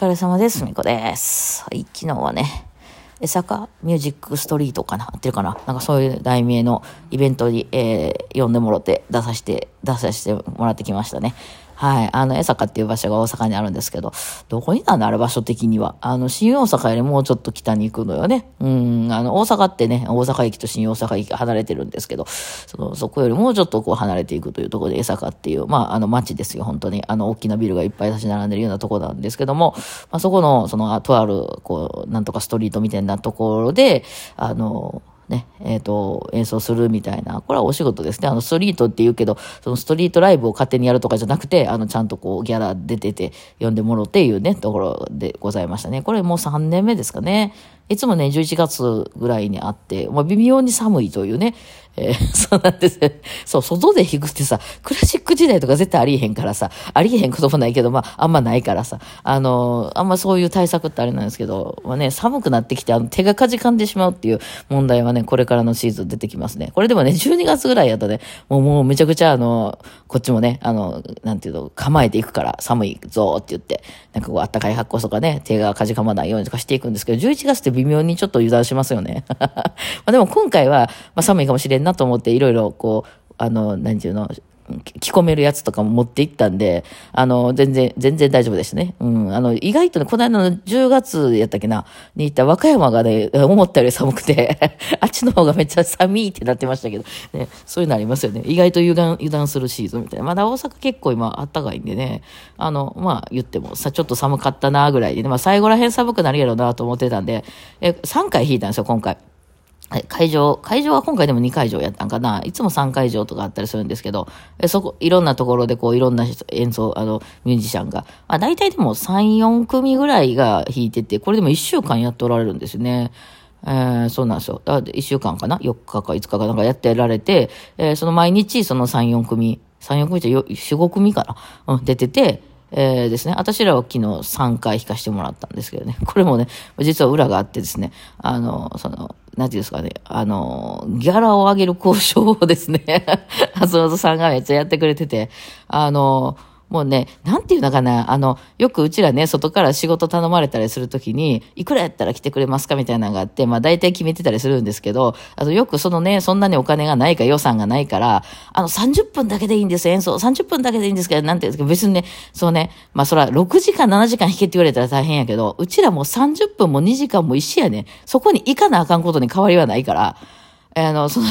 疲れ様です。みこです。はい、昨日はね、江坂ミュージックストリートかな合ってるかななんかそういう題名のイベントに、えー、呼んでもろて、出させて、出させてもらってきましたね。はい。あの、江坂っていう場所が大阪にあるんですけど、どこになんだある場所的には。あの、新大阪よりもうちょっと北に行くのよね。うん、あの、大阪ってね、大阪駅と新大阪駅が離れてるんですけど、その、そこよりもうちょっとこう離れていくというところで江坂っていう、まあ、あの、街ですよ、本当に。あの、大きなビルがいっぱい立ち並んでるようなとこなんですけども、まあ、そこの、その、とある、こう、なんとかストリートみたいなところで、あの、ね、えっ、と、演奏するみたいな。これはお仕事ですね。あの、ストリートって言うけど、そのストリートライブを勝手にやるとかじゃなくて、あの、ちゃんとこう、ギャラ出てて、呼んでもろっていうね、ところでございましたね。これもう3年目ですかね。いつもね、11月ぐらいにあって、まあ、微妙に寒いというね。えー そうなんですね。そう、外で弾くってさ、クラシック時代とか絶対ありえへんからさ、ありえへんこともないけど、まあ、あんまないからさ、あの、あんまそういう対策ってあれなんですけど、まあね、寒くなってきて、あの、手がかじかんでしまうっていう問題はね、これからのシーズン出てきますね。これでもね、12月ぐらいやったね、もう、もうめちゃくちゃあの、こっちもね、あの、なんていうの、構えていくから、寒いぞーって言って、なんかこう、あったかい発酵とかね、手がかじかまないようにとかしていくんですけど、11月って微妙にちょっと油断しますよね。まあでも今回は、まあ寒いかもしれんなと思って、いろいろこう、あの、何ていうの、着込めるやつとかも持って行ったんで、あの、全然、全然大丈夫でしたね。うん。あの、意外とね、この間の10月やったっけな、に行った和歌山がね、思ったより寒くて、あっちの方がめっちゃ寒いってなってましたけど、ね、そういうのありますよね。意外と油断、油断するシーズンみたいな。まだ大阪結構今あったかいんでね、あの、まあ言ってもさ、ちょっと寒かったなぐらいでね、まあ最後ら辺寒くなるやろうなと思ってたんで、え、3回弾いたんですよ、今回。会場、会場は今回でも2会場やったんかな。いつも3会場とかあったりするんですけど、そこ、いろんなところでこう、いろんな演奏、あの、ミュージシャンが、まあ大体でも3、4組ぐらいが弾いてて、これでも1週間やっておられるんですね。えー、そうなんですよ。だ1週間かな ?4 日か5日かなんかやってられて、えー、その毎日その3、4組、3、4組じゃ4、5組かな？うん、出てて、えー、ですね。私らは昨日3回弾かしてもらったんですけどね。これもね、実は裏があってですね、あの、その、なんていうんですかね、あの、ギャラを上げる交渉をですね、松本さんがめっちゃやってくれてて、あの、もうね、なんていうのかな、あの、よくうちらね、外から仕事頼まれたりするときに、いくらやったら来てくれますかみたいなのがあって、まあ大体決めてたりするんですけど、あとよくそのね、そんなにお金がないか予算がないから、あの30分だけでいいんです、演奏。30分だけでいいんですけど、なんていうんですか、別にね、そうね、まあそら6時間、7時間弾けって言われたら大変やけど、うちらもう30分も2時間も一緒やね。そこに行かなあかんことに変わりはないから、あの、その、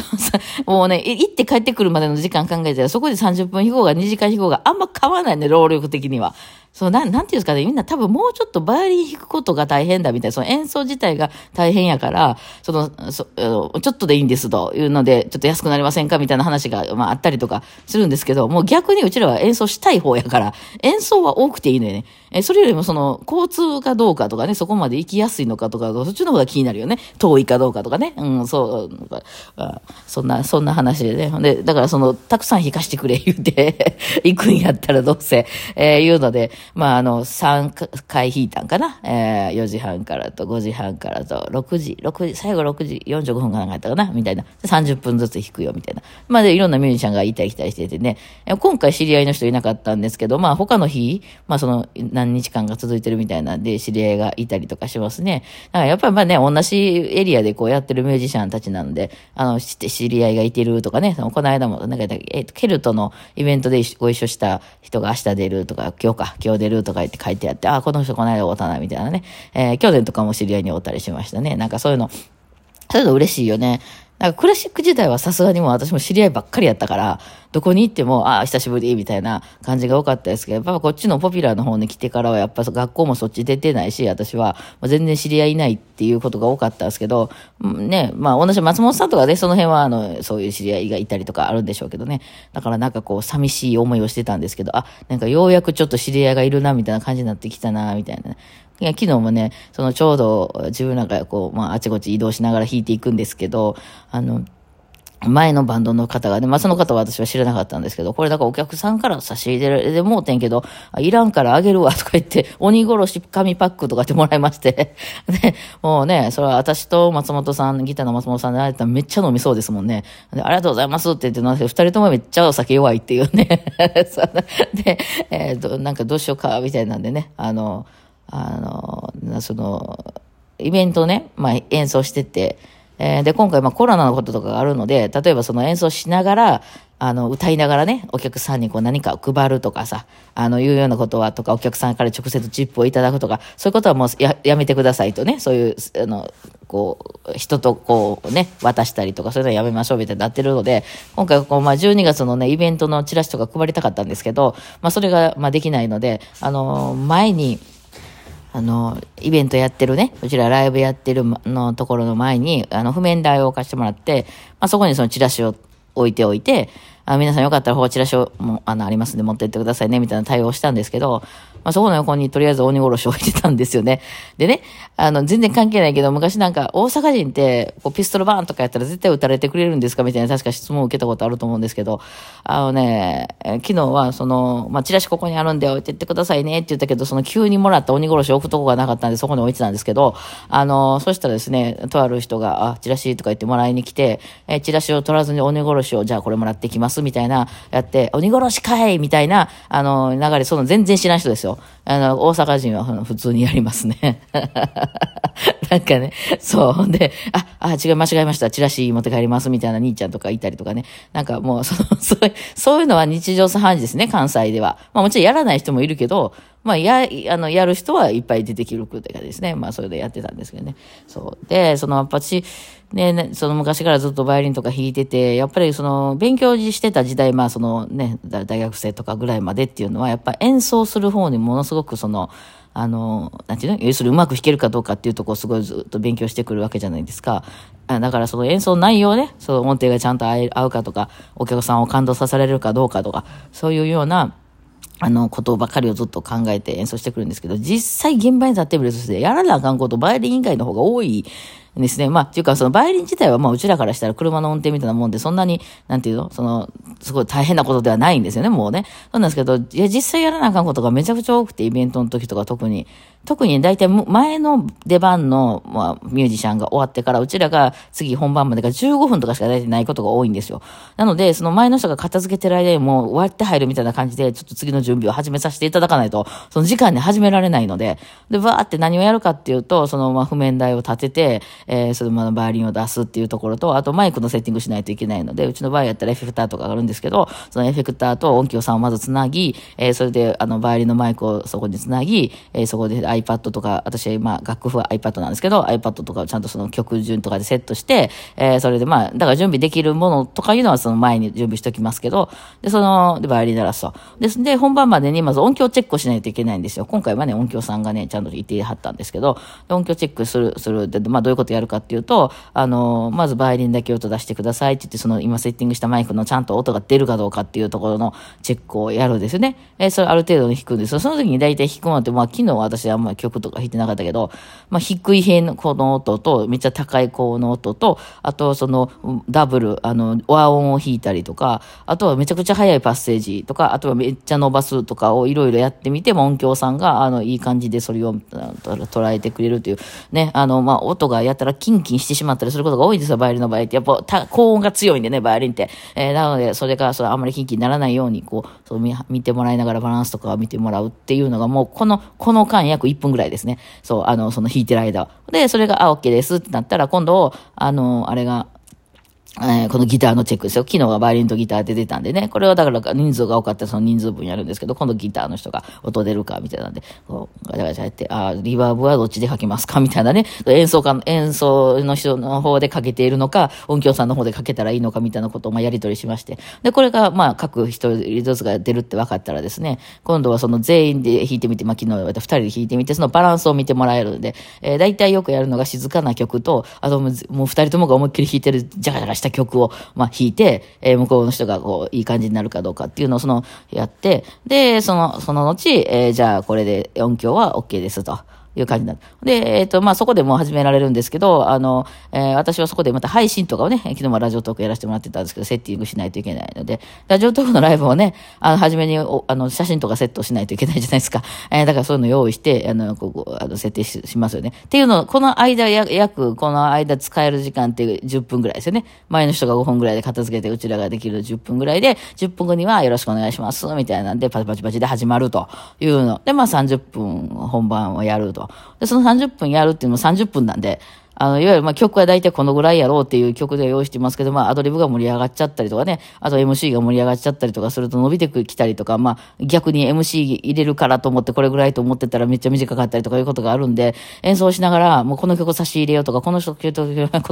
もうね、行って帰ってくるまでの時間考えたら、そこで30分飛行が2時間飛行があんま変わらないね、労力的には。そう、なん、なんていうんですかね、みんな多分もうちょっとバイオリン弾くことが大変だみたいな、その演奏自体が大変やから、その、そちょっとでいいんですというので、ちょっと安くなりませんかみたいな話が、まああったりとかするんですけど、もう逆にうちらは演奏したい方やから、演奏は多くていいのよね。え、それよりもその、交通かどうかとかね、そこまで行きやすいのかとか、そっちの方が気になるよね。遠いかどうかとかね。うん、そう、あそんな、そんな話でね。で、だからその、たくさん弾かしてくれ言うて、行くんやったらどうせ、えー、言うので、まああの、3回弾いたんかな？えー、4時半からと5時半からと6時、6時、最後6時45分かなんかったかな？みたいな。30分ずつ弾くよ、みたいな。まあで、いろんなミュージシャンがいたり来たりしててね。今回知り合いの人いなかったんですけど、まあ他の日、まあその、何日間が続いてるみたいなんで、知り合いがいたりとかしますね。だからやっぱりまあね、同じエリアでこうやってるミュージシャンたちなんで、あの、知って知り合いがいてるとかね、この間も、なんか、えっ、と、ケルトのイベントでご一緒した人が明日出るとか、今日か、今日出るとか言って書いてあって、あ、この人この間会うたな、みたいなね。えー、去年とかも知り合いに会ったりしましたね。なんかそういうの、そういうの嬉しいよね。なんかクラシック時代はさすがにもう私も知り合いばっかりやったから、どこに行っても、ああ、久しぶりみたいな感じが多かったですけど、やっぱこっちのポピュラーの方に来てからは、やっぱ学校もそっち出てないし、私は全然知り合いないっていうことが多かったんですけど、ね、まあ同じ松本さんとかね、その辺はあの、そういう知り合いがいたりとかあるんでしょうけどね。だからなんかこう、寂しい思いをしてたんですけど、あ、なんかようやくちょっと知り合いがいるな、みたいな感じになってきたな、みたいな。いや、昨日もね、そのちょうど自分なんかこう、まああちこち移動しながら弾いていくんですけど、あの、前のバンドの方がね、まあ、その方は私は知らなかったんですけど、これだからお客さんから差し入れでもうてんけど、いらんからあげるわとか言って、鬼殺し紙パックとかってもらいまして、で、もうね、それは私と松本さん、ギターの松本さんであれたらめっちゃ飲みそうですもんね。で、ありがとうございますって言ってなんですけど、二人ともめっちゃお酒弱いっていうね。で、えっ、ー、と、なんかどうしようか、みたいなんでね、あの、あの、その、イベントね、まあ演奏してて、えー、で、今回まあコロナのこととかがあるので、例えばその演奏しながら、あの、歌いながらね、お客さんにこう何か配るとかさ、あの、いうようなことは、とか、お客さんから直接チップをいただくとか、そういうことはもうややめてくださいとね、そういう、あの、こう、人とこうね、渡したりとか、そういうのはやめましょうみたいになってるので、今回こう、まあ、12月のね、イベントのチラシとか配りたかったんですけど、まあ、それが、まあ、できないので、あの、前に、あの、イベントやってるね、うちらライブやってるのところの前に、あの、譜面台を貸してもらって、まあ、そこにそのチラシを置いておいて、あ皆さんよかったらほうチラシをもうあのありますんで持ってってくださいね、みたいな対応したんですけど、まあ、そこの横にとりあえず鬼殺し置いてたんですよね。でね、あの、全然関係ないけど、昔なんか大阪人って、こうピストルバーンとかやったら絶対撃たれてくれるんですかみたいな確か質問を受けたことあると思うんですけど、あのね、昨日はその、まあ、チラシここにあるんで置いてってくださいねって言ったけど、その急にもらった鬼殺しを置くとこがなかったんでそこに置いてたんですけど、あの、そしたらですね、とある人が、あ、チラシとか言ってもらいに来て、え、チラシを取らずに鬼殺しを、じゃあこれもらってきますみたいな、やって、鬼殺しかいみたいな、あの、流れ、その全然知らん人ですよ。あの、大阪人は普通にやりますね。なんかね、そう。ほんで、あ、あ、違う、間違えました。チラシ持って帰りますみたいな兄ちゃんとかいたりとかね。なんかもう、その、そういう、そういうのは日常茶飯事ですね、関西では。まあもちろんやらない人もいるけど、まあ、や、あの、やる人はいっぱい出てくるってかですね。まあ、それでやってたんですけどね。そう。で、その、やっぱし、ね、ね、その昔からずっとバイオリンとか弾いてて、やっぱりその、勉強してた時代、まあ、そのね、大学生とかぐらいまでっていうのは、やっぱ演奏する方にものすごくその、あの、なんていうの？要するにうまく弾けるかどうかっていうとこをすごいずっと勉強してくるわけじゃないですか。だからその演奏内容ね、その音程がちゃんと合うかとか、お客さんを感動させられるかどうかとか、そういうような、あの、ことばかりをずっと考えて演奏してくるんですけど、実際現場に立ってみるとして、やらなあかんこと、バイオリン以外の方が多いんですね。まあ、っていうか、そのバイオリン自体は、まあ、うちらからしたら車の運転みたいなもんで、そんなに、なんていうのその、すごい大変なことではないんですよね、もうね。そうなんですけど、いや、実際やらなあかんことがめちゃくちゃ多くて、イベントの時とか特に。特に大体前の出番の、まあ、ミュージシャンが終わってから、うちらが次本番までが15分とかしか大体ないことが多いんですよ。なので、その前の人が片付けてる間にもう終わって入るみたいな感じで、ちょっと次の準備を始めさせていただかないと、その時間に始められないので、で、バーって何をやるかっていうと、その、まあ、譜面台を立てて、えー、その、まあ、バイオリンを出すっていうところと、あとマイクのセッティングしないといけないので、うちの場合やったらエフェクターとかがあるんですけど、そのエフェクターと音響さんをまずつなぎ、えー、それで、あの、バイオリンのマイクをそこにつなぎ、えー、そこで iPad とか、私は今、楽譜は iPad なんですけど、iPad とかをちゃんとその曲順とかでセットして、えー、それでまあ、だから準備できるものとかいうのはその前に準備しておきますけど、で、その、で、バイオリン鳴らすと。ですで、本番までにまず音響チェックをしないといけないんですよ。今回はね、音響さんがね、ちゃんといてはったんですけど、音響チェックする、する。で、まあ、どういうことやるかっていうと、あの、まずバイオリンだけ音出してくださいって言って、その今セッティングしたマイクのちゃんと音が出るかどうかっていうところのチェックをやるんですよね。えー、それある程度に弾くんですよ。その時に大体弾くのって、まあ、昨日私あんまり曲とか弾いてなかったけど、まあ、低い辺のこの音と、めっちゃ高い高の音と、あとそのダブル、あの、和音を弾いたりとか、あとはめちゃくちゃ速いパッセージとか、あとはめっちゃ伸ばすとかをいろいろやってみて、音響さんが、あの、いい感じでそれを捉えてくれるという、ね、あの、まあ、音がやったらキンキンしてしまったりすることが多いんですよ、バイオリンの場合って。やっぱ、高音が強いんでね、バイオリンって。えー、なので、それが、それあんまりキンキンにならないように、こう、そう見見てもらいながらバランスとかを見てもらうっていうのが、もう、この、この間約1分ぐらいですね。そう、あの、その弾いてる間は。で、それが、あ、OK ですってなったら、今度、あの、あれが、えー、このギターのチェックですよ。昨日はバイオリンとギターで出たんでね。これはだから人数が多かったらその人数分やるんですけど、今度ギターの人が音出るかみたいなんで、こう、ガチャガチャやって、あ、リバーブはどっちでかけますかみたいなね。演奏家の、演奏の人の方でかけているのか、音響さんの方でかけたらいいのかみたいなことをまあやり取りしまして。で、これがまあ各一人ずつが出るって分かったらですね、今度はその全員で弾いてみて、まあ昨日は二人で弾いてみて、そのバランスを見てもらえるんで、えー、大体よくやるのが静かな曲と、あともう二人ともが思いっきり弾いてる、ジャカジャカした曲を、まあ弾いて、えー、向こうの人がこう、いい感じになるかどうかっていうのをその、やって、で、その、その後、えー、じゃあこれで音響は OK ですと。いう感じなる。で、えっ、と、まあ、そこでも始められるんですけど、あの、えー、私はそこでまた配信とかをね、昨日もラジオトークやらせてもらってたんですけど、セッティングしないといけないので、ラジオトークのライブをね、あの、初めにお、あの、写真とかセットしないといけないじゃないですか。えー、だからそういうの用意して、あの、ここ、あの、設定ししますよね。っていうのを、この間、約、この間使える時間って10分ぐらいですよね。前の人が5分ぐらいで片付けて、うちらができる10分ぐらいで、10分後にはよろしくお願いします、みたいなんで、パチパチパチで始まるというの。で、まあ30分本番をやると。で、その30分やるっていうのも30分なんで、あの、いわゆる、まあ、曲は大体このぐらいやろうっていう曲で用意してますけど、まあ、アドリブが盛り上がっちゃったりとかね、あと MC が盛り上がっちゃったりとかすると伸びてきたりとか、まあ、逆に MC 入れるからと思ってこれぐらいと思ってたらめっちゃ短かったりとかいうことがあるんで、演奏しながら、もうこの曲を差し入れようとか、この人、こ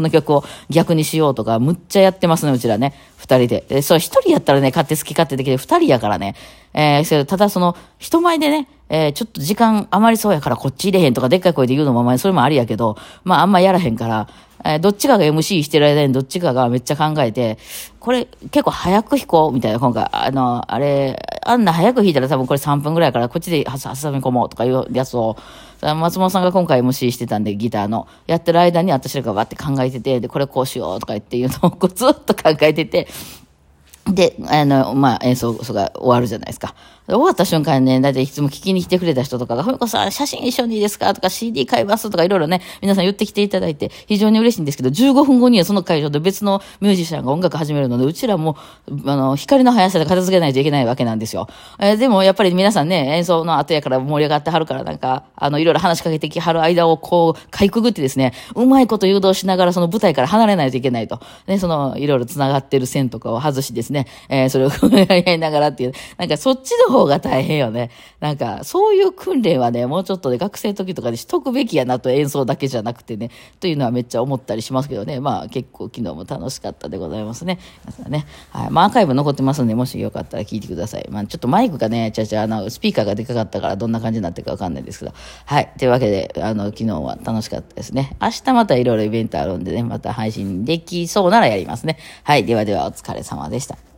の曲を逆にしようとか、むっちゃやってますね、うちらね。二人で。で、そう、一人やったらね、勝手好き勝手できて、二人やからね。えー、ただその、人前でね、えー、ちょっと時間余りそうやからこっち入れへんとかでっかい声で言うのもあまあそれもありやけど、まああんまやらへんから、え、どっちかが MC してる間にどっちかがめっちゃ考えて、これ結構早く弾こうみたいな、今回、あの、あれ、あんな早く弾いたら多分これ3分ぐらいからこっちで挟み込もうとかいうやつを、松本さんが今回 MC してたんでギターの、やってる間に私らがわって考えてて、で、これこうしようとか言っていうのをこうずっと考えてて、で、あの、まあ、演奏が終わるじゃないですか。終わった瞬間にね、だいたいいつも聞きに来てくれた人とかが、ふみこさん、写真一緒にいいですか？とか CD 買います？とかいろいろね、皆さん言ってきていただいて、非常に嬉しいんですけど、15分後にはその会場で別のミュージシャンが音楽始めるので、うちらも、あの、光の速さで片付けないといけないわけなんですよ。えー、でも、やっぱり皆さんね、演奏の後やから盛り上がってはるから、なんか、あの、いろいろ話しかけてきはる間をこう、かいくぐってですね、うまいこと誘導しながらその舞台から離れないといけないと。ね、その、いろいろ繋がってる線とかを外しですね、えー、それを やりながらっていう、なんかそっちの方方が大変よね。なんか、そういう訓練はね、もうちょっとで学生の時とかでしとくべきやなと演奏だけじゃなくてね、というのはめっちゃ思ったりしますけどね。まあ結構昨日も楽しかったでございますね。ね。はい。まあアーカイブ残ってますんで、もしよかったら聞いてください。まあちょっとマイクがね、ちゃちゃ、あの、スピーカーがでかかったからどんな感じになってるかわかんないですけど。はい。というわけで、あの、昨日は楽しかったですね。明日またいろいろイベントあるんでね、また配信できそうならやりますね。はい。ではではお疲れ様でした。